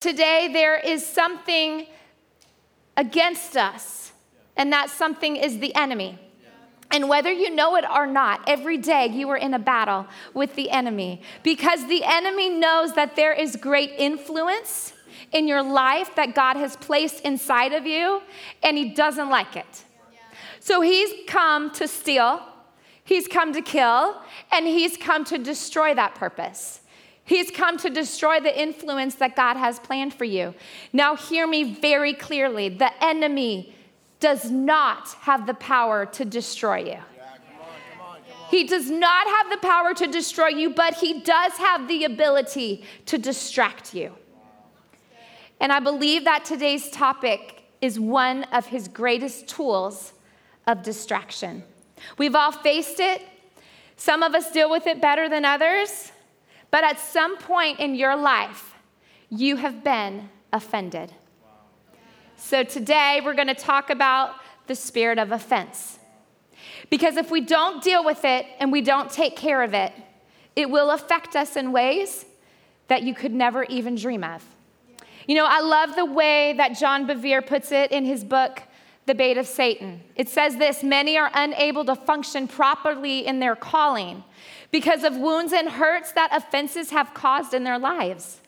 Today, there is something against us, and that something is the enemy. And whether you know it or not, every day you are in a battle with the enemy because the enemy knows that there is great influence in your life that God has placed inside of you, and he doesn't like it. So he's come to steal, he's come to kill, and he's come to destroy that purpose. He's come to destroy the influence that God has planned for you. Now, hear me very clearly the enemy does not have the power to destroy you. He does not have the power to destroy you, but he does have the ability to distract you. And I believe that today's topic is one of his greatest tools of distraction. We've all faced it. Some of us deal with it better than others. But at some point in your life, you have been offended. So today we're going to talk about the spirit of offense. Because if we don't deal with it and we don't take care of it, it will affect us in ways that you could never even dream of. You know, I love the way that John Bevere puts it in his book, The Bait of Satan. It says this many are unable to function properly in their calling because of wounds and hurts that offenses have caused in their lives.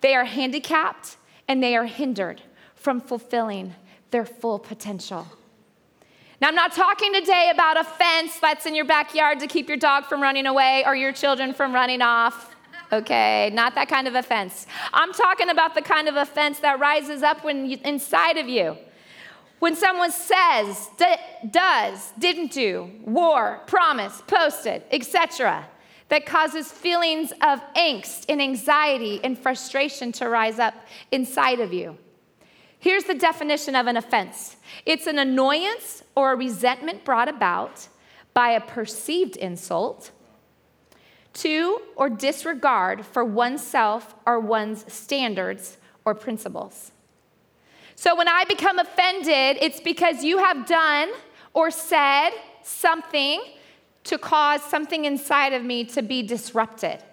They are handicapped and they are hindered from fulfilling their full potential. Now, I'm not talking today about a fence that's in your backyard to keep your dog from running away or your children from running off. Okay, not that kind of offense. I'm talking about the kind of offense that rises up when you, inside of you. When someone says, does, didn't do, wore, promised, posted, etc., that causes feelings of angst and anxiety and frustration to rise up inside of you. Here's the definition of an offense it's an annoyance or a resentment brought about by a perceived insult, to or disregard for oneself or one's standards or principles. So when I become offended, it's because you have done or said something to cause something inside of me to be disrupted.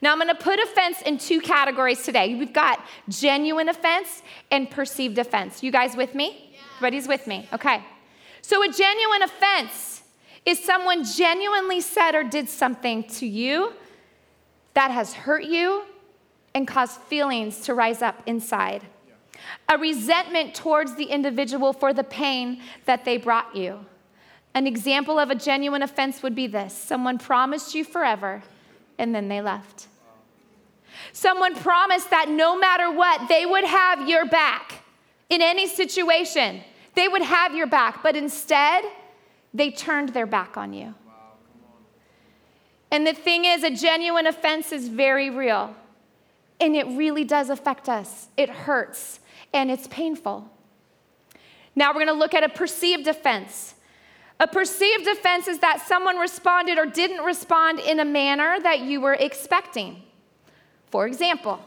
Now, I'm gonna put offense in two categories today. We've got genuine offense and perceived offense. You guys with me? Yeah. Everybody's with me? Okay. So, a genuine offense is someone genuinely said or did something to you that has hurt you and caused feelings to rise up inside a resentment towards the individual for the pain that they brought you. An example of a genuine offense would be this someone promised you forever and then they left. Someone promised that no matter what, they would have your back in any situation. They would have your back, but instead, they turned their back on you. And the thing is, a genuine offense is very real. And it really does affect us. It hurts and it's painful. Now we're going to look at a perceived offense. A perceived offense is that someone responded or didn't respond in a manner that you were expecting. For example,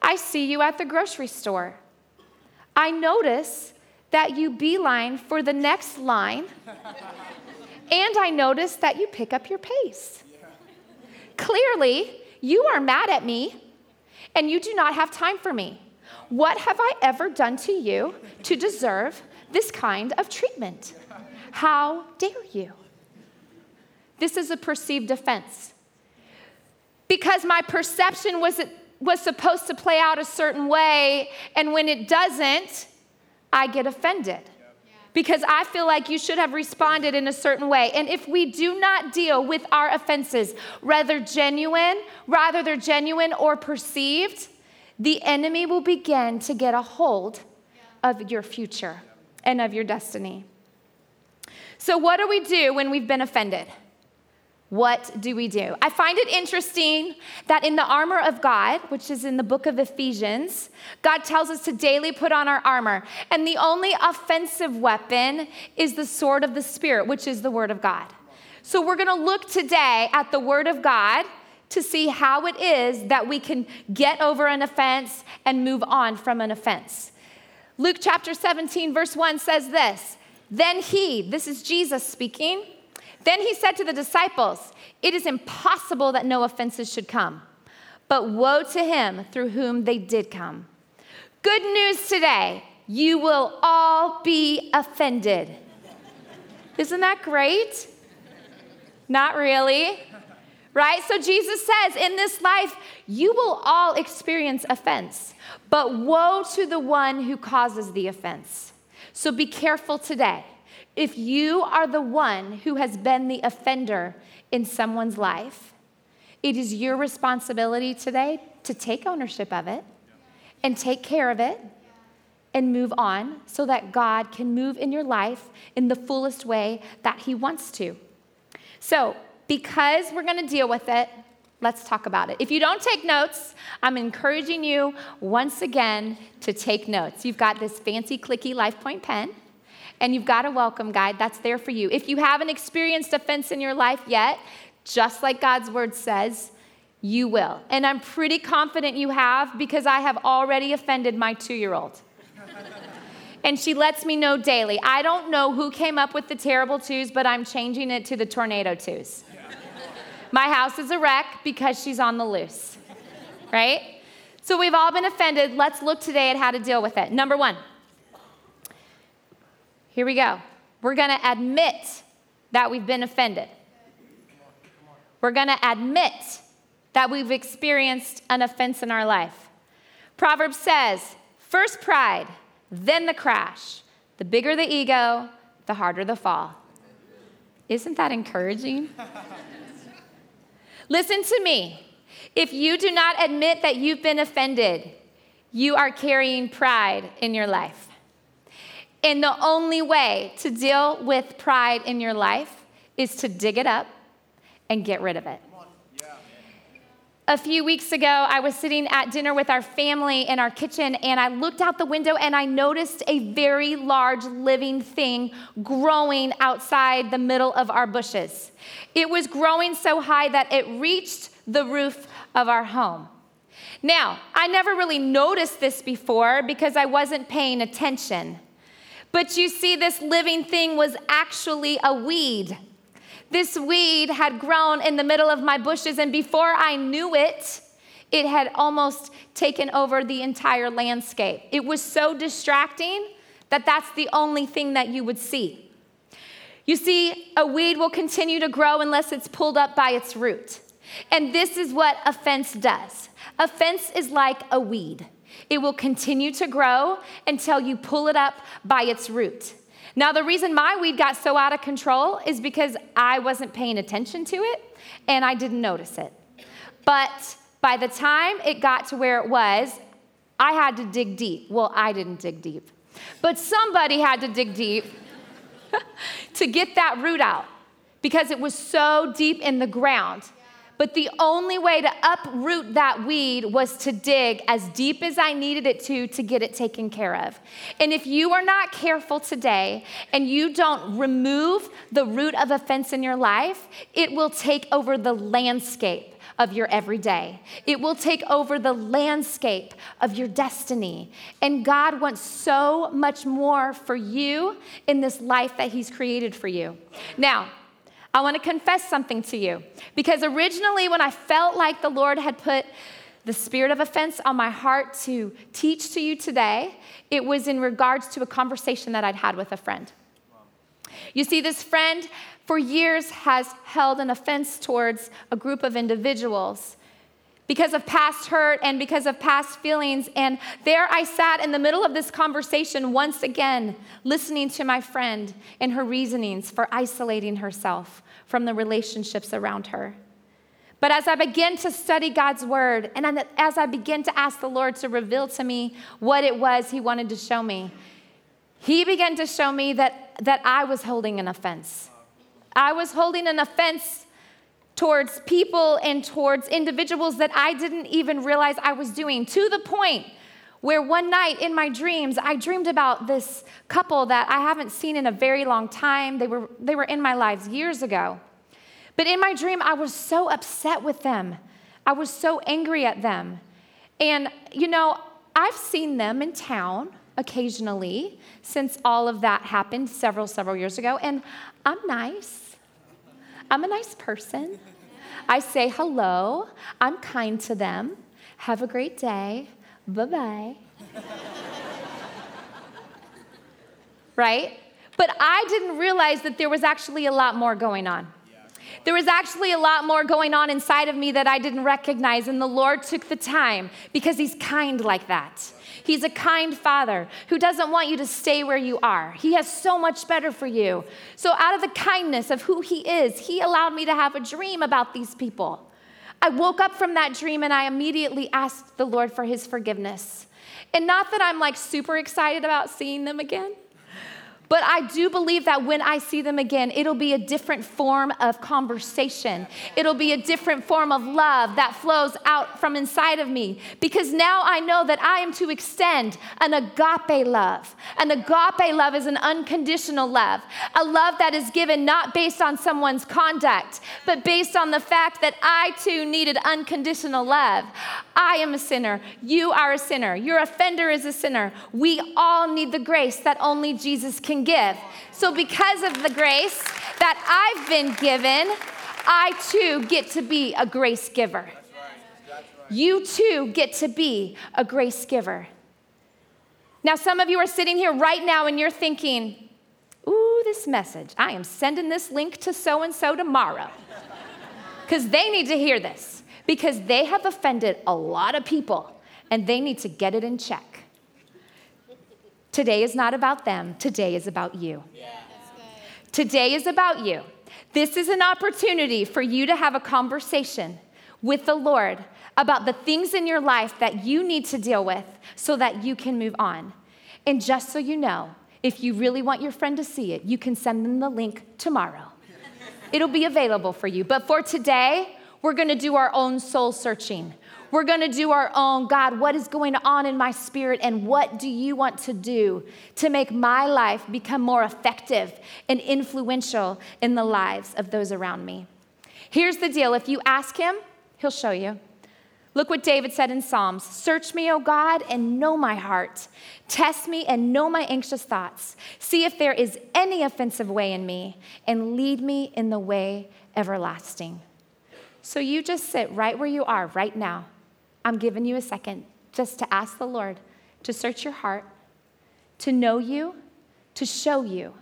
I see you at the grocery store. I notice that you beeline for the next line, and I notice that you pick up your pace. Clearly, you are mad at me, and you do not have time for me. What have I ever done to you to deserve this kind of treatment? How dare you? This is a perceived offense. Because my perception was, was supposed to play out a certain way, and when it doesn't, I get offended. Because I feel like you should have responded in a certain way. And if we do not deal with our offenses, whether genuine, rather they're genuine or perceived, the enemy will begin to get a hold of your future and of your destiny. So, what do we do when we've been offended? What do we do? I find it interesting that in the armor of God, which is in the book of Ephesians, God tells us to daily put on our armor. And the only offensive weapon is the sword of the Spirit, which is the word of God. So we're gonna look today at the word of God to see how it is that we can get over an offense and move on from an offense. Luke chapter 17, verse 1 says this Then he, this is Jesus speaking, then he said to the disciples, It is impossible that no offenses should come. but woe to him through whom they did come. Good news today you will all be offended. Isn't that great? Not really. Right? So Jesus says, in this life, you will all experience offense, but woe to the one who causes the offense. So be careful today. If you are the one who has been the offender in someone's life, it is your responsibility today to take ownership of it and take care of it and move on so that God can move in your life in the fullest way that He wants to. So, because we're gonna deal with it, let's talk about it. If you don't take notes, I'm encouraging you once again to take notes. You've got this fancy, clicky LifePoint pen. And you've got a welcome guide that's there for you. If you haven't experienced offense in your life yet, just like God's word says, you will. And I'm pretty confident you have because I have already offended my two year old. and she lets me know daily. I don't know who came up with the terrible twos, but I'm changing it to the tornado twos. My house is a wreck because she's on the loose, right? So we've all been offended. Let's look today at how to deal with it. Number one, here we go. We're gonna admit that we've been offended. We're going to admit that we've experienced an offense in our life. Proverbs says, first pride, then the crash. The bigger the ego, the harder the fall. Isn't that encouraging? Listen to me. If you do not admit that you've been offended, you are carrying pride in your life. And the only way to deal with pride in your life is to dig it up and get rid of it. A few weeks ago, I was sitting at dinner with our family in our kitchen, and I looked out the window and I noticed a very large living thing growing outside the middle of our bushes. It was growing so high that it reached the roof of our home. Now, I never really noticed this before because I wasn't paying attention. But you see, this living thing was actually a weed. This weed had grown in the middle of my bushes, and before I knew it, it had almost taken over the entire landscape. It was so distracting that that's the only thing that you would see. You see, a weed will continue to grow unless it's pulled up by its root. And this is what offense does offense is like a weed, it will continue to grow until you pull it up by its root. Now, the reason my weed got so out of control is because I wasn't paying attention to it and I didn't notice it. But by the time it got to where it was, I had to dig deep. Well, I didn't dig deep, but somebody had to dig deep to get that root out because it was so deep in the ground. But the only way to uproot that weed was to dig as deep as I needed it to to get it taken care of. And if you are not careful today and you don't remove the root of offense in your life, it will take over the landscape of your everyday. It will take over the landscape of your destiny. And God wants so much more for you in this life that He's created for you. Now, I want to confess something to you. Because originally, when I felt like the Lord had put the spirit of offense on my heart to teach to you today, it was in regards to a conversation that I'd had with a friend. You see, this friend for years has held an offense towards a group of individuals because of past hurt and because of past feelings. And there I sat in the middle of this conversation once again, listening to my friend and her reasonings for isolating herself from the relationships around her. But as I began to study God's word and as I began to ask the Lord to reveal to me what it was He wanted to show me, He began to show me that, that I was holding an offense. I was holding an offense towards people and towards individuals that I didn't even realize I was doing, to the point where one night in my dreams, I dreamed about this couple that I haven't seen in a very long time. They were, they were in my lives years ago. But in my dream, I was so upset with them. I was so angry at them. And, you know, I've seen them in town occasionally since all of that happened several, several years ago. And I'm nice. I'm a nice person. I say hello. I'm kind to them. Have a great day. Bye bye. right? But I didn't realize that there was actually a lot more going on. There was actually a lot more going on inside of me that I didn't recognize, and the Lord took the time because He's kind like that. He's a kind father who doesn't want you to stay where you are. He has so much better for you. So, out of the kindness of who He is, He allowed me to have a dream about these people. I woke up from that dream and I immediately asked the Lord for His forgiveness. And not that I'm like super excited about seeing them again. But I do believe that when I see them again, it'll be a different form of conversation. It'll be a different form of love that flows out from inside of me because now I know that I am to extend an agape love. An agape love is an unconditional love, a love that is given not based on someone's conduct, but based on the fact that I too needed unconditional love. I am a sinner. You are a sinner. Your offender is a sinner. We all need the grace that only Jesus can give. So, because of the grace that I've been given, I too get to be a grace giver. You too get to be a grace giver. Now, some of you are sitting here right now and you're thinking, Ooh, this message. I am sending this link to so and so tomorrow. Because they need to hear this, because they have offended a lot of people and they need to get it in check. Today is not about them, today is about you. Yeah. Today is about you. This is an opportunity for you to have a conversation with the Lord about the things in your life that you need to deal with so that you can move on. And just so you know, if you really want your friend to see it, you can send them the link tomorrow. It'll be available for you. But for today, we're gonna do our own soul searching. We're going to do our own. God, what is going on in my spirit, and what do you want to do to make my life become more effective and influential in the lives of those around me? Here's the deal if you ask Him, He'll show you. Look what David said in Psalms Search me, O God, and know my heart. Test me and know my anxious thoughts. See if there is any offensive way in me, and lead me in the way everlasting. So you just sit right where you are right now I'm giving you a second just to ask the Lord to search your heart, to know you, to show you.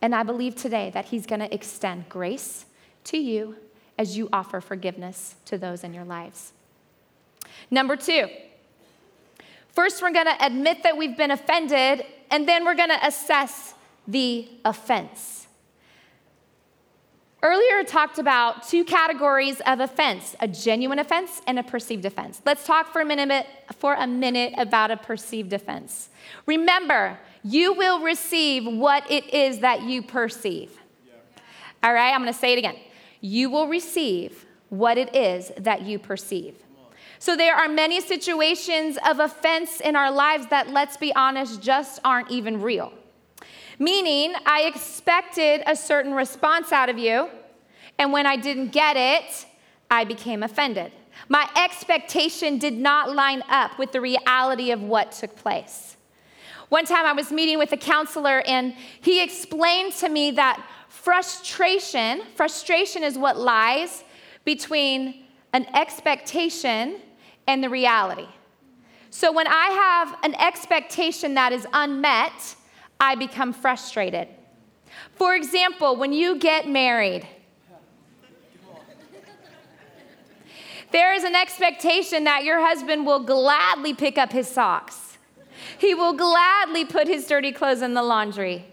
And I believe today that He's going to extend grace to you as you offer forgiveness to those in your lives. Number two, first we're going to admit that we've been offended, and then we're going to assess the offense. Earlier, I talked about two categories of offense a genuine offense and a perceived offense. Let's talk for a minute, for a minute about a perceived offense. Remember, you will receive what it is that you perceive. All right, I'm gonna say it again. You will receive what it is that you perceive. So, there are many situations of offense in our lives that, let's be honest, just aren't even real. Meaning, I expected a certain response out of you, and when I didn't get it, I became offended. My expectation did not line up with the reality of what took place. One time I was meeting with a counselor, and he explained to me that frustration, frustration is what lies between an expectation and the reality. So when I have an expectation that is unmet, I become frustrated. For example, when you get married, there is an expectation that your husband will gladly pick up his socks. He will gladly put his dirty clothes in the laundry.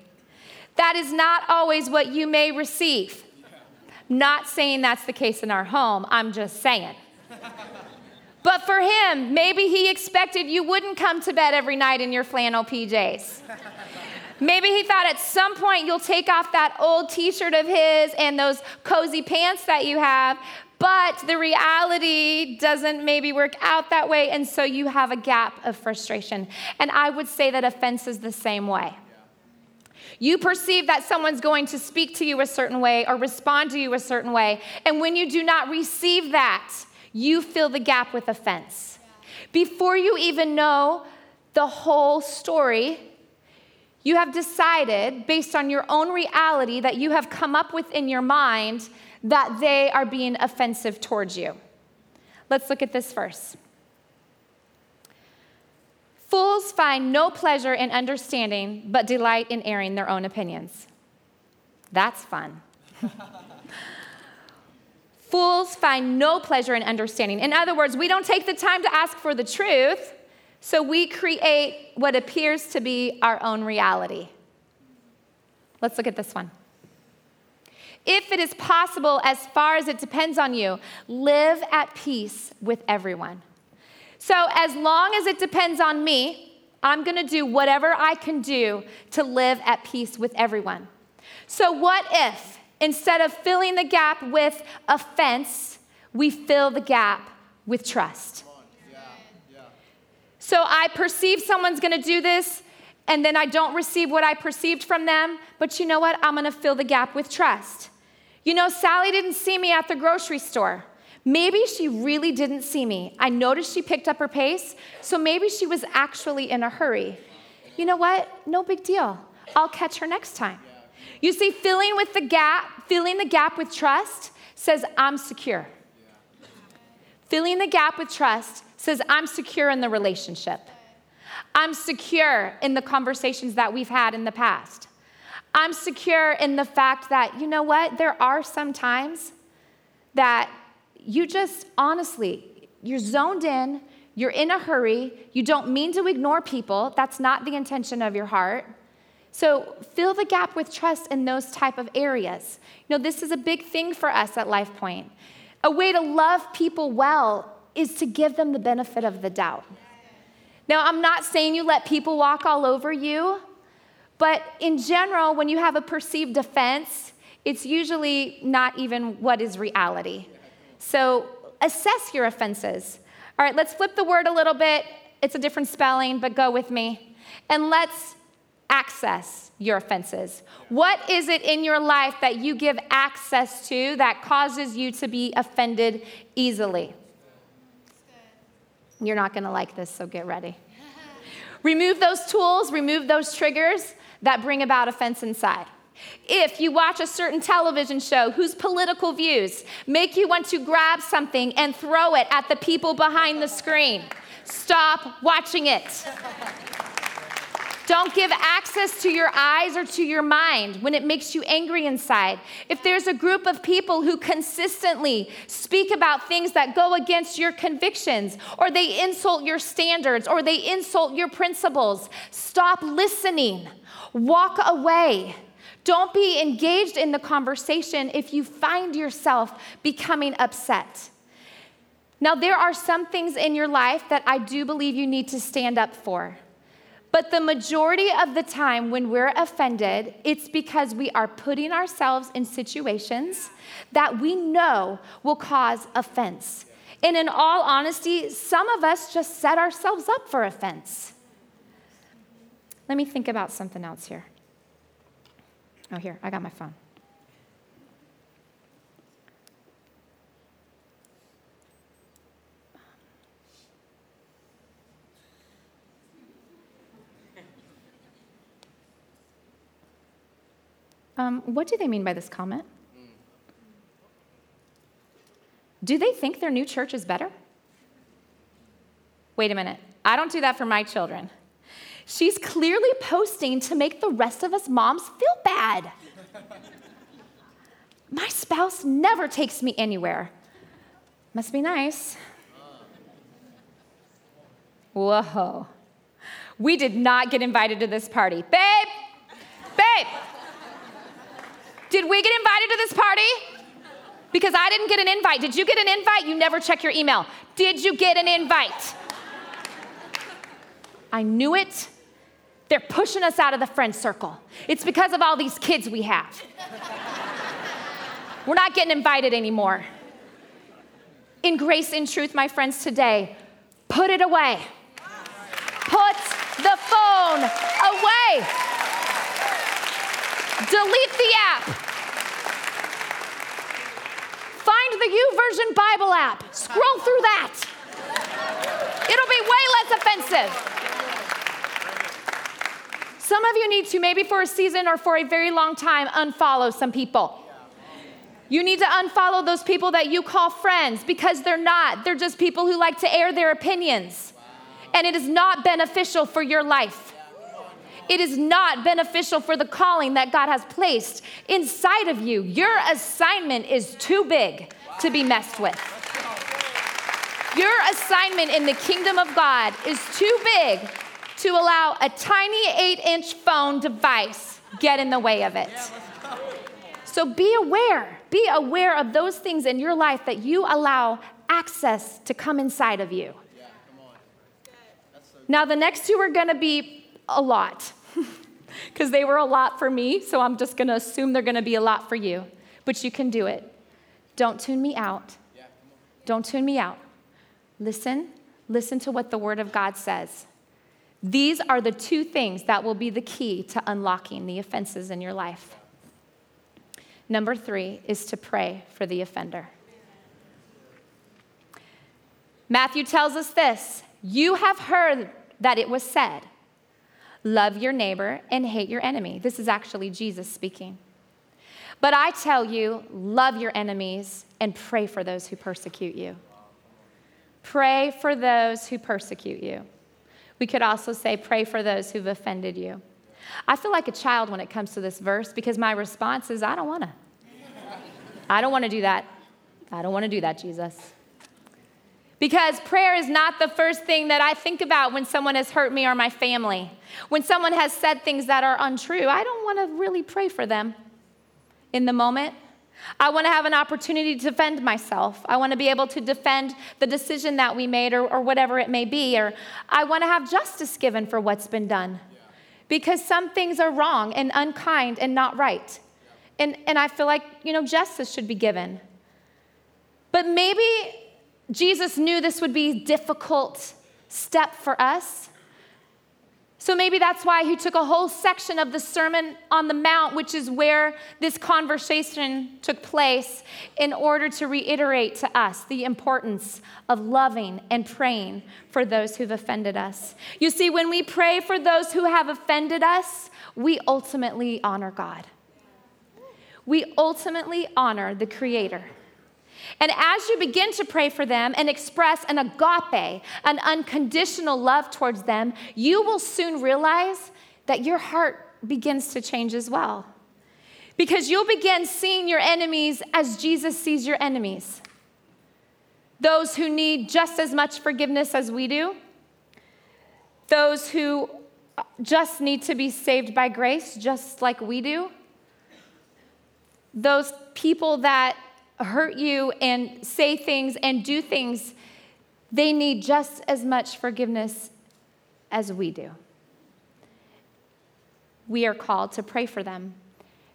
That is not always what you may receive. Not saying that's the case in our home, I'm just saying. But for him, maybe he expected you wouldn't come to bed every night in your flannel PJs. Maybe he thought at some point you'll take off that old t shirt of his and those cozy pants that you have, but the reality doesn't maybe work out that way, and so you have a gap of frustration. And I would say that offense is the same way. You perceive that someone's going to speak to you a certain way or respond to you a certain way, and when you do not receive that, you fill the gap with offense. Before you even know the whole story, you have decided, based on your own reality that you have come up with in your mind, that they are being offensive towards you. Let's look at this verse. Fools find no pleasure in understanding, but delight in airing their own opinions. That's fun. Fools find no pleasure in understanding. In other words, we don't take the time to ask for the truth, so we create what appears to be our own reality. Let's look at this one. If it is possible, as far as it depends on you, live at peace with everyone. So, as long as it depends on me, I'm gonna do whatever I can do to live at peace with everyone. So, what if instead of filling the gap with offense, we fill the gap with trust? So, I perceive someone's gonna do this, and then I don't receive what I perceived from them, but you know what? I'm gonna fill the gap with trust. You know, Sally didn't see me at the grocery store. Maybe she really didn't see me. I noticed she picked up her pace, so maybe she was actually in a hurry. You know what? No big deal. I'll catch her next time. You see, filling with the gap, filling the gap with trust says, I'm secure. Filling the gap with trust says, I'm secure in the relationship. I'm secure in the conversations that we've had in the past. I'm secure in the fact that, you know what, there are some times that you just honestly, you're zoned in, you're in a hurry, you don't mean to ignore people, that's not the intention of your heart. So fill the gap with trust in those type of areas. You know, this is a big thing for us at LifePoint. A way to love people well is to give them the benefit of the doubt. Now, I'm not saying you let people walk all over you, but in general, when you have a perceived offense, it's usually not even what is reality. So assess your offenses. All right, let's flip the word a little bit. It's a different spelling, but go with me. And let's access your offenses. What is it in your life that you give access to that causes you to be offended easily? You're not going to like this, so get ready. remove those tools, remove those triggers that bring about offense inside. If you watch a certain television show whose political views make you want to grab something and throw it at the people behind the screen, stop watching it. Don't give access to your eyes or to your mind when it makes you angry inside. If there's a group of people who consistently speak about things that go against your convictions, or they insult your standards, or they insult your principles, stop listening. Walk away. Don't be engaged in the conversation if you find yourself becoming upset. Now, there are some things in your life that I do believe you need to stand up for. But the majority of the time when we're offended, it's because we are putting ourselves in situations that we know will cause offense. And in all honesty, some of us just set ourselves up for offense. Let me think about something else here. Oh, here, I got my phone. Um, what do they mean by this comment? Do they think their new church is better? Wait a minute. I don't do that for my children. She's clearly posting to make the rest of us moms feel bad. My spouse never takes me anywhere. Must be nice. Whoa. We did not get invited to this party. Babe, babe, did we get invited to this party? Because I didn't get an invite. Did you get an invite? You never check your email. Did you get an invite? I knew it. They're pushing us out of the friend circle. It's because of all these kids we have. We're not getting invited anymore. In grace and truth, my friends, today, put it away. Put the phone away. Delete the app. Find the YouVersion Bible app. Scroll through that. It'll be way less offensive. Some of you need to, maybe for a season or for a very long time, unfollow some people. You need to unfollow those people that you call friends because they're not. They're just people who like to air their opinions. And it is not beneficial for your life. It is not beneficial for the calling that God has placed inside of you. Your assignment is too big to be messed with. Your assignment in the kingdom of God is too big to allow a tiny eight inch phone device get in the way of it. So be aware. Be aware of those things in your life that you allow access to come inside of you. Now, the next two are going to be a lot because they were a lot for me, so I'm just going to assume they're going to be a lot for you. But you can do it. Don't tune me out. Don't tune me out. Listen, listen to what the Word of God says. These are the two things that will be the key to unlocking the offenses in your life. Number three is to pray for the offender. Matthew tells us this You have heard that it was said, Love your neighbor and hate your enemy. This is actually Jesus speaking. But I tell you, love your enemies and pray for those who persecute you. Pray for those who persecute you. We could also say, pray for those who've offended you. I feel like a child when it comes to this verse because my response is, I don't want to. I don't want to do that. I don't want to do that, Jesus. Because prayer is not the first thing that I think about when someone has hurt me or my family. When someone has said things that are untrue, I don't want to really pray for them in the moment. I want to have an opportunity to defend myself. I want to be able to defend the decision that we made or, or whatever it may be. Or I want to have justice given for what's been done. Because some things are wrong and unkind and not right. And, and I feel like, you know, justice should be given. But maybe Jesus knew this would be a difficult step for us. So maybe that's why he took a whole section of the Sermon on the Mount, which is where this conversation took place, in order to reiterate to us the importance of loving and praying for those who've offended us. You see, when we pray for those who have offended us, we ultimately honor God. We ultimately honor the Creator. And as you begin to pray for them and express an agape, an unconditional love towards them, you will soon realize that your heart begins to change as well. Because you'll begin seeing your enemies as Jesus sees your enemies. Those who need just as much forgiveness as we do, those who just need to be saved by grace, just like we do, those people that hurt you and say things and do things, they need just as much forgiveness as we do. We are called to pray for them.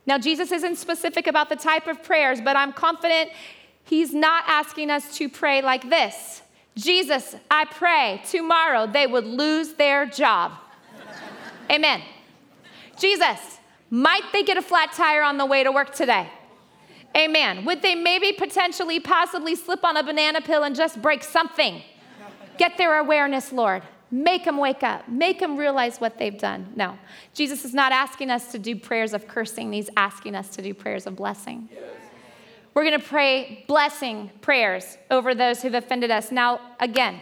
Now, Jesus isn't specific about the type of prayers, but I'm confident he's not asking us to pray like this Jesus, I pray tomorrow they would lose their job. Amen. Jesus, might they get a flat tire on the way to work today? Amen. Would they maybe potentially, possibly slip on a banana peel and just break something? Get their awareness, Lord. Make them wake up. Make them realize what they've done. No. Jesus is not asking us to do prayers of cursing, He's asking us to do prayers of blessing. We're going to pray blessing prayers over those who've offended us. Now, again,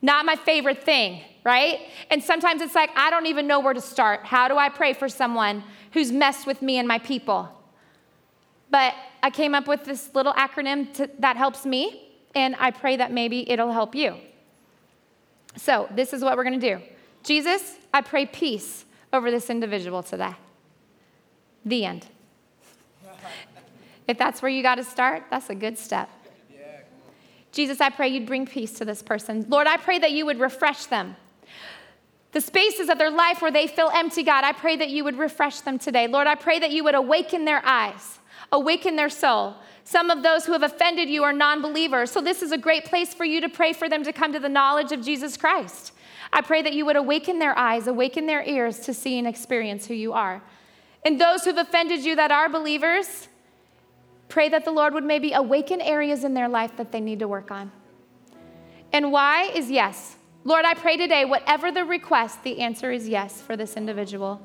not my favorite thing, right? And sometimes it's like, I don't even know where to start. How do I pray for someone who's messed with me and my people? But I came up with this little acronym to, that helps me, and I pray that maybe it'll help you. So, this is what we're going to do Jesus, I pray peace over this individual today. The end. if that's where you got to start, that's a good step. Jesus, I pray you'd bring peace to this person. Lord, I pray that you would refresh them. The spaces of their life where they feel empty, God, I pray that you would refresh them today. Lord, I pray that you would awaken their eyes awaken their soul. Some of those who have offended you are non believers. So, this is a great place for you to pray for them to come to the knowledge of Jesus Christ. I pray that you would awaken their eyes, awaken their ears to see and experience who you are. And those who've offended you that are believers, pray that the Lord would maybe awaken areas in their life that they need to work on. And why is yes. Lord, I pray today, whatever the request, the answer is yes for this individual.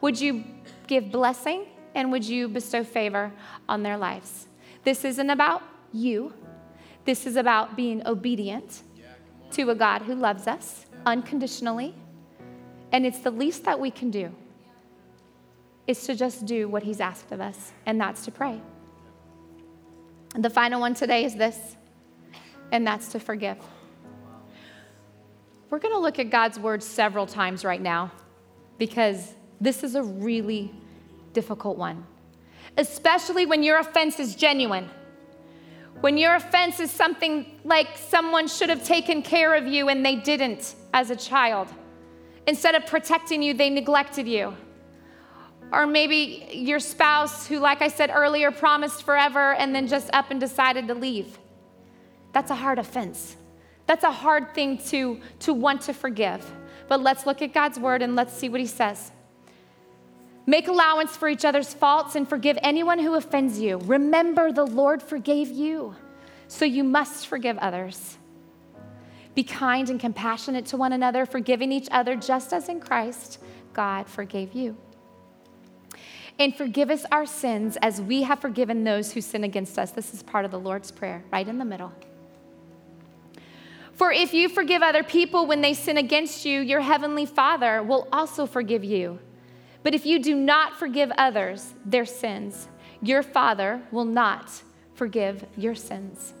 Would you give blessing? and would you bestow favor on their lives? This isn't about you. This is about being obedient to a God who loves us unconditionally, and it's the least that we can do is to just do what he's asked of us, and that's to pray. And the final one today is this, and that's to forgive. We're going to look at God's word several times right now because this is a really difficult one, especially when your offense is genuine. When your offense is something like someone should have taken care of you and they didn't as a child. Instead of protecting you, they neglected you. Or maybe your spouse, who, like I said earlier, promised forever and then just up and decided to leave. That's a hard offense. That's a hard thing to, to want to forgive. But let's look at God's word and let's see what he says. Make allowance for each other's faults and forgive anyone who offends you. Remember, the Lord forgave you, so you must forgive others. Be kind and compassionate to one another, forgiving each other just as in Christ God forgave you. And forgive us our sins as we have forgiven those who sin against us. This is part of the Lord's Prayer, right in the middle. For if you forgive other people when they sin against you, your heavenly Father will also forgive you. But if you do not forgive others their sins, your Father will not forgive your sins.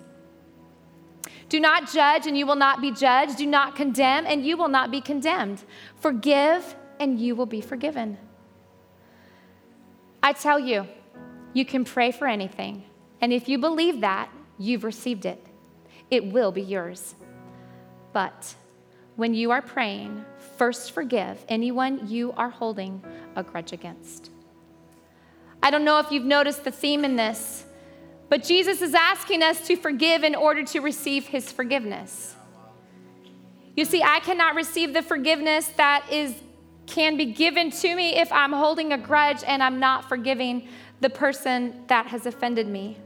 Do not judge, and you will not be judged. Do not condemn, and you will not be condemned. Forgive, and you will be forgiven. I tell you, you can pray for anything, and if you believe that, you've received it. It will be yours. But when you are praying, first forgive anyone you are holding a grudge against. I don't know if you've noticed the theme in this, but Jesus is asking us to forgive in order to receive his forgiveness. You see, I cannot receive the forgiveness that is can be given to me if I'm holding a grudge and I'm not forgiving the person that has offended me.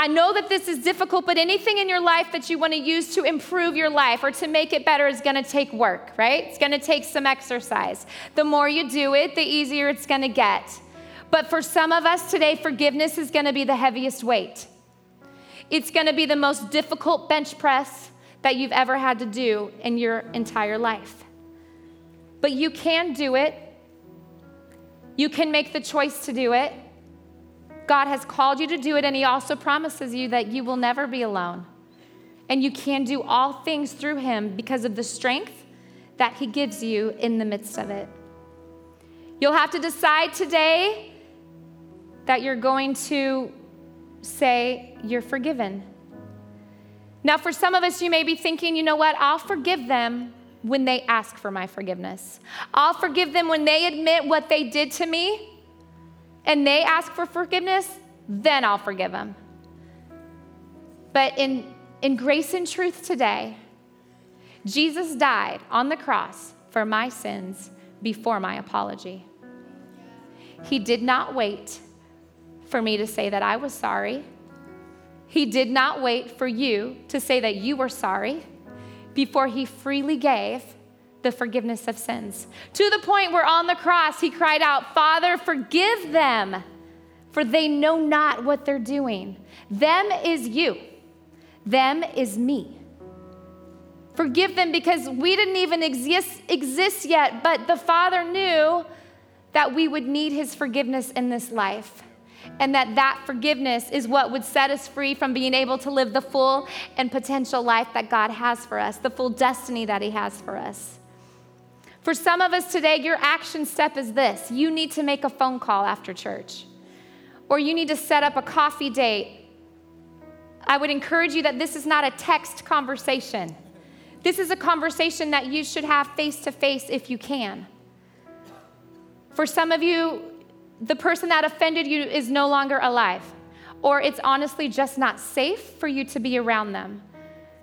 I know that this is difficult, but anything in your life that you want to use to improve your life or to make it better is going to take work, right? It's going to take some exercise. The more you do it, the easier it's going to get. But for some of us today, forgiveness is going to be the heaviest weight. It's going to be the most difficult bench press that you've ever had to do in your entire life. But you can do it. You can make the choice to do it. God has called you to do it, and He also promises you that you will never be alone. And you can do all things through Him because of the strength that He gives you in the midst of it. You'll have to decide today that you're going to say you're forgiven. Now, for some of us, you may be thinking, you know what, I'll forgive them when they ask for my forgiveness. I'll forgive them when they admit what they did to me and they ask for forgiveness, then I'll forgive them. But in, in grace and truth today, Jesus died on the cross for my sins before my apology. He did not wait for me to say that I was sorry. He did not wait for you to say that you were sorry before he freely gave the forgiveness of sins. To the point where on the cross he cried out, Father, forgive them, for they know not what they're doing. Them is you, them is me. Forgive them because we didn't even exist, exist yet, but the Father knew that we would need his forgiveness in this life and that that forgiveness is what would set us free from being able to live the full and potential life that God has for us, the full destiny that He has for us. For some of us today, your action step is this you need to make a phone call after church, or you need to set up a coffee date. I would encourage you that this is not a text conversation. This is a conversation that you should have face to face if you can. For some of you, the person that offended you is no longer alive, or it's honestly just not safe for you to be around them.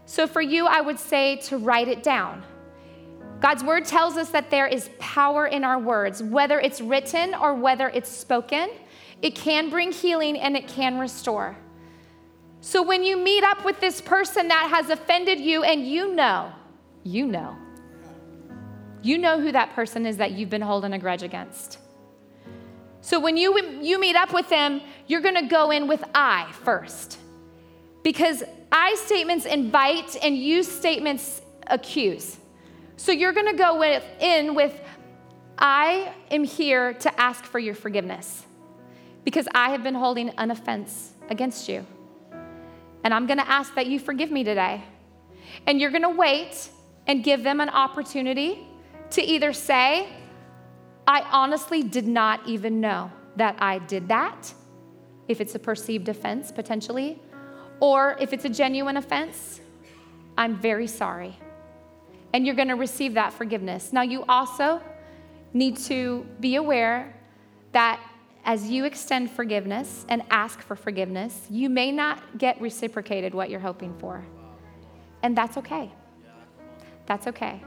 So for you, I would say to write it down. God's word tells us that there is power in our words, whether it's written or whether it's spoken. It can bring healing and it can restore. So when you meet up with this person that has offended you and you know, you know, you know who that person is that you've been holding a grudge against. So when you, you meet up with them, you're gonna go in with I first. Because I statements invite and you statements accuse So you're going to go with, in with, I am here to ask for your forgiveness because I have been holding an offense against you. And I'm going to ask that you forgive me today. And you're going to wait and give them an opportunity to either say, I honestly did not even know that I did that, if it's a perceived offense potentially, or if it's a genuine offense, I'm very sorry. And you're going to receive that forgiveness. Now, you also need to be aware that as you extend forgiveness and ask for forgiveness, you may not get reciprocated what you're hoping for. And that's okay. That's okay.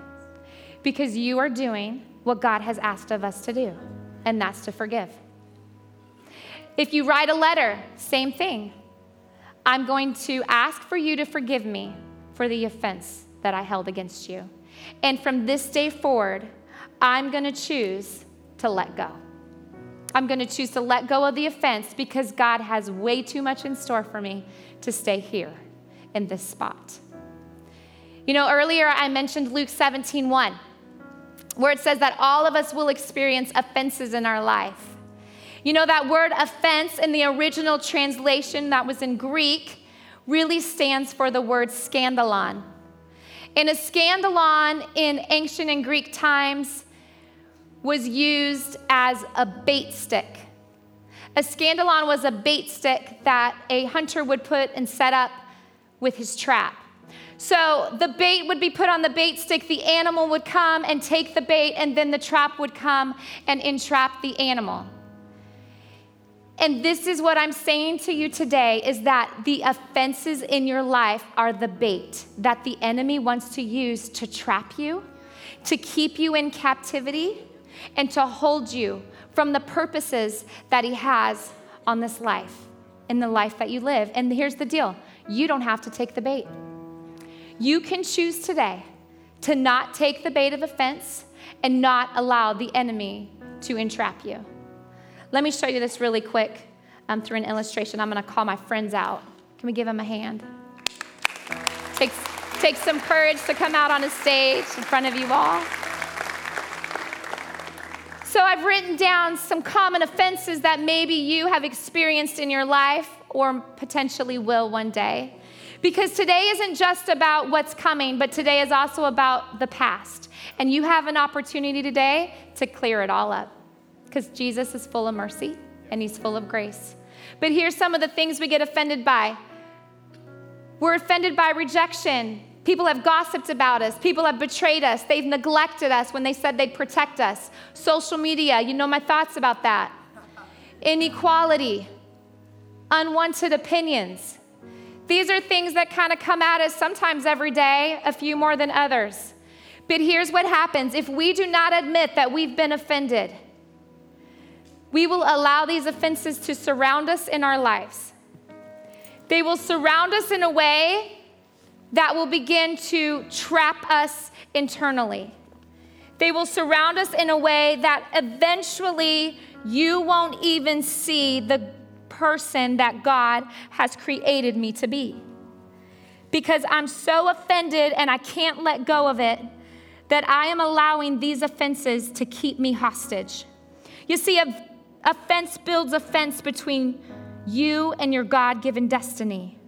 Because you are doing what God has asked of us to do, and that's to forgive. If you write a letter, same thing. I'm going to ask for you to forgive me for the offense that I held against you. And from this day forward, I'm going to choose to let go. I'm going to choose to let go of the offense because God has way too much in store for me to stay here in this spot. You know, earlier I mentioned Luke 17 1, where it says that all of us will experience offenses in our life. You know, that word offense in the original translation that was in Greek really stands for the word scandalon. And a scandalon in ancient and Greek times was used as a bait stick. A scandalon was a bait stick that a hunter would put and set up with his trap. So the bait would be put on the bait stick, the animal would come and take the bait, and then the trap would come and entrap the animal. And this is what I'm saying to you today is that the offenses in your life are the bait that the enemy wants to use to trap you, to keep you in captivity, and to hold you from the purposes that he has on this life, in the life that you live. And here's the deal you don't have to take the bait. You can choose today to not take the bait of offense and not allow the enemy to entrap you. Let me show you this really quick um, through an illustration. I'm going to call my friends out. Can we give them a hand? Takes some courage to come out on a stage in front of you all. So, I've written down some common offenses that maybe you have experienced in your life or potentially will one day. Because today isn't just about what's coming, but today is also about the past. And you have an opportunity today to clear it all up because Jesus is full of mercy and he's full of grace. But here's some of the things we get offended by we're offended by rejection. People have gossiped about us. People have betrayed us. They've neglected us when they said they'd protect us. Social media, you know my thoughts about that. Inequality, unwanted opinions. These are things that kind of come at us sometimes every day, a few more than others. But here's what happens if we do not admit that we've been offended, we will allow these offenses to surround us in our lives. They will surround us in a way that will begin to trap us internally. They will surround us in a way that eventually you won't even see the person that God has created me to be. Because I'm so offended and I can't let go of it that I am allowing these offenses to keep me hostage. You see, Offense builds a fence between you and your God given destiny.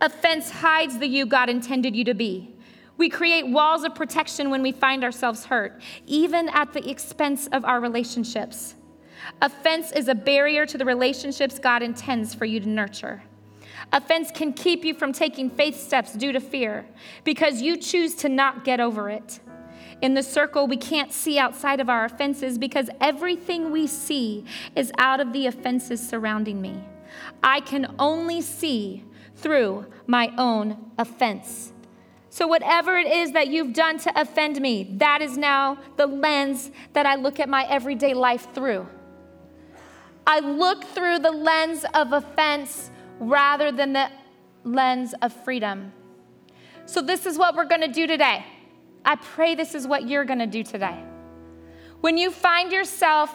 Offense hides the you God intended you to be. We create walls of protection when we find ourselves hurt, even at the expense of our relationships. Offense is a barrier to the relationships God intends for you to nurture. Offense can keep you from taking faith steps due to fear because you choose to not get over it. In the circle, we can't see outside of our offenses because everything we see is out of the offenses surrounding me. I can only see through my own offense. So, whatever it is that you've done to offend me, that is now the lens that I look at my everyday life through. I look through the lens of offense rather than the lens of freedom. So, this is what we're to do today. I pray this is what you're going to do today. When you find yourself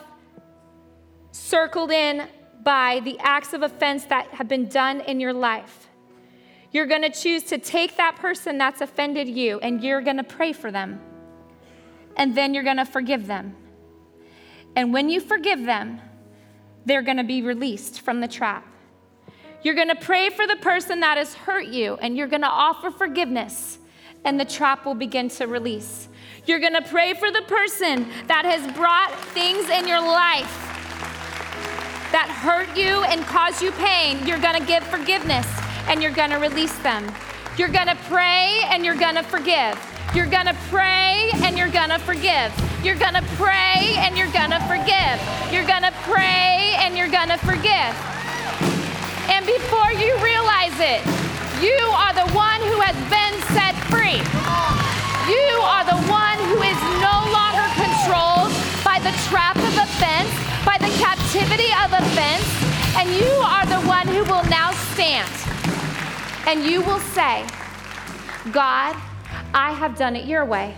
circled in by the acts of offense that have been done in your life, you're going to choose to take that person that's offended you and you're going to pray for them. and then you're going to forgive them. And when you forgive them, they're going to be released from the trap. You're going to pray for the person that has hurt you, and you're going to offer forgiveness, and the trap will begin to release. You're to pray for the person that has brought things in your life that hurt you and cause you pain. You're to give forgiveness, and you're to release them. You're to pray, and you're to forgive. You're gonna pray and you're gonna forgive. You're gonna pray and you're gonna forgive. You're gonna pray and you're gonna forgive. And before you realize it, you are the one who has been set free. You are the one who is no longer controlled by the trap of offense, by the captivity of offense, and you are the one who will now stand. And you will say, God, I have done it your way.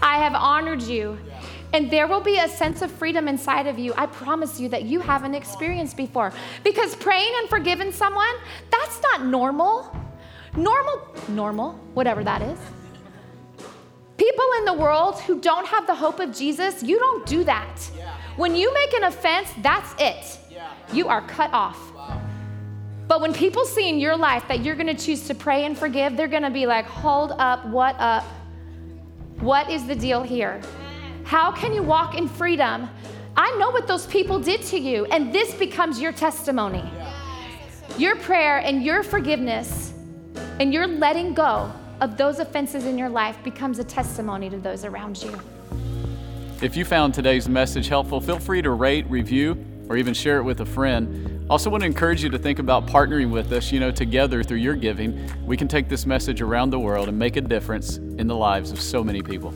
I have honored you. And there will be a sense of freedom inside of you. I promise you that you haven't experienced before. Because praying and forgiving someone, that's not normal. Normal, normal, whatever that is. People in the world who don't have the hope of Jesus, you don't do that. When you make an offense, that's it. You are cut off. But when people see in your life that you're going to choose to pray and forgive, they're going to be like, hold up, what up? What is the deal here? How can you walk in freedom? I know what those people did to you, and this becomes your testimony. Your prayer and your forgiveness and your letting go of those offenses in your life becomes a testimony to those around you. If you found today's message helpful, feel free to rate, review, or even share it with a friend. I also, want to encourage you to think about partnering with us. You know, together through your giving, we can take this message around the world and make a difference in the lives of so many people.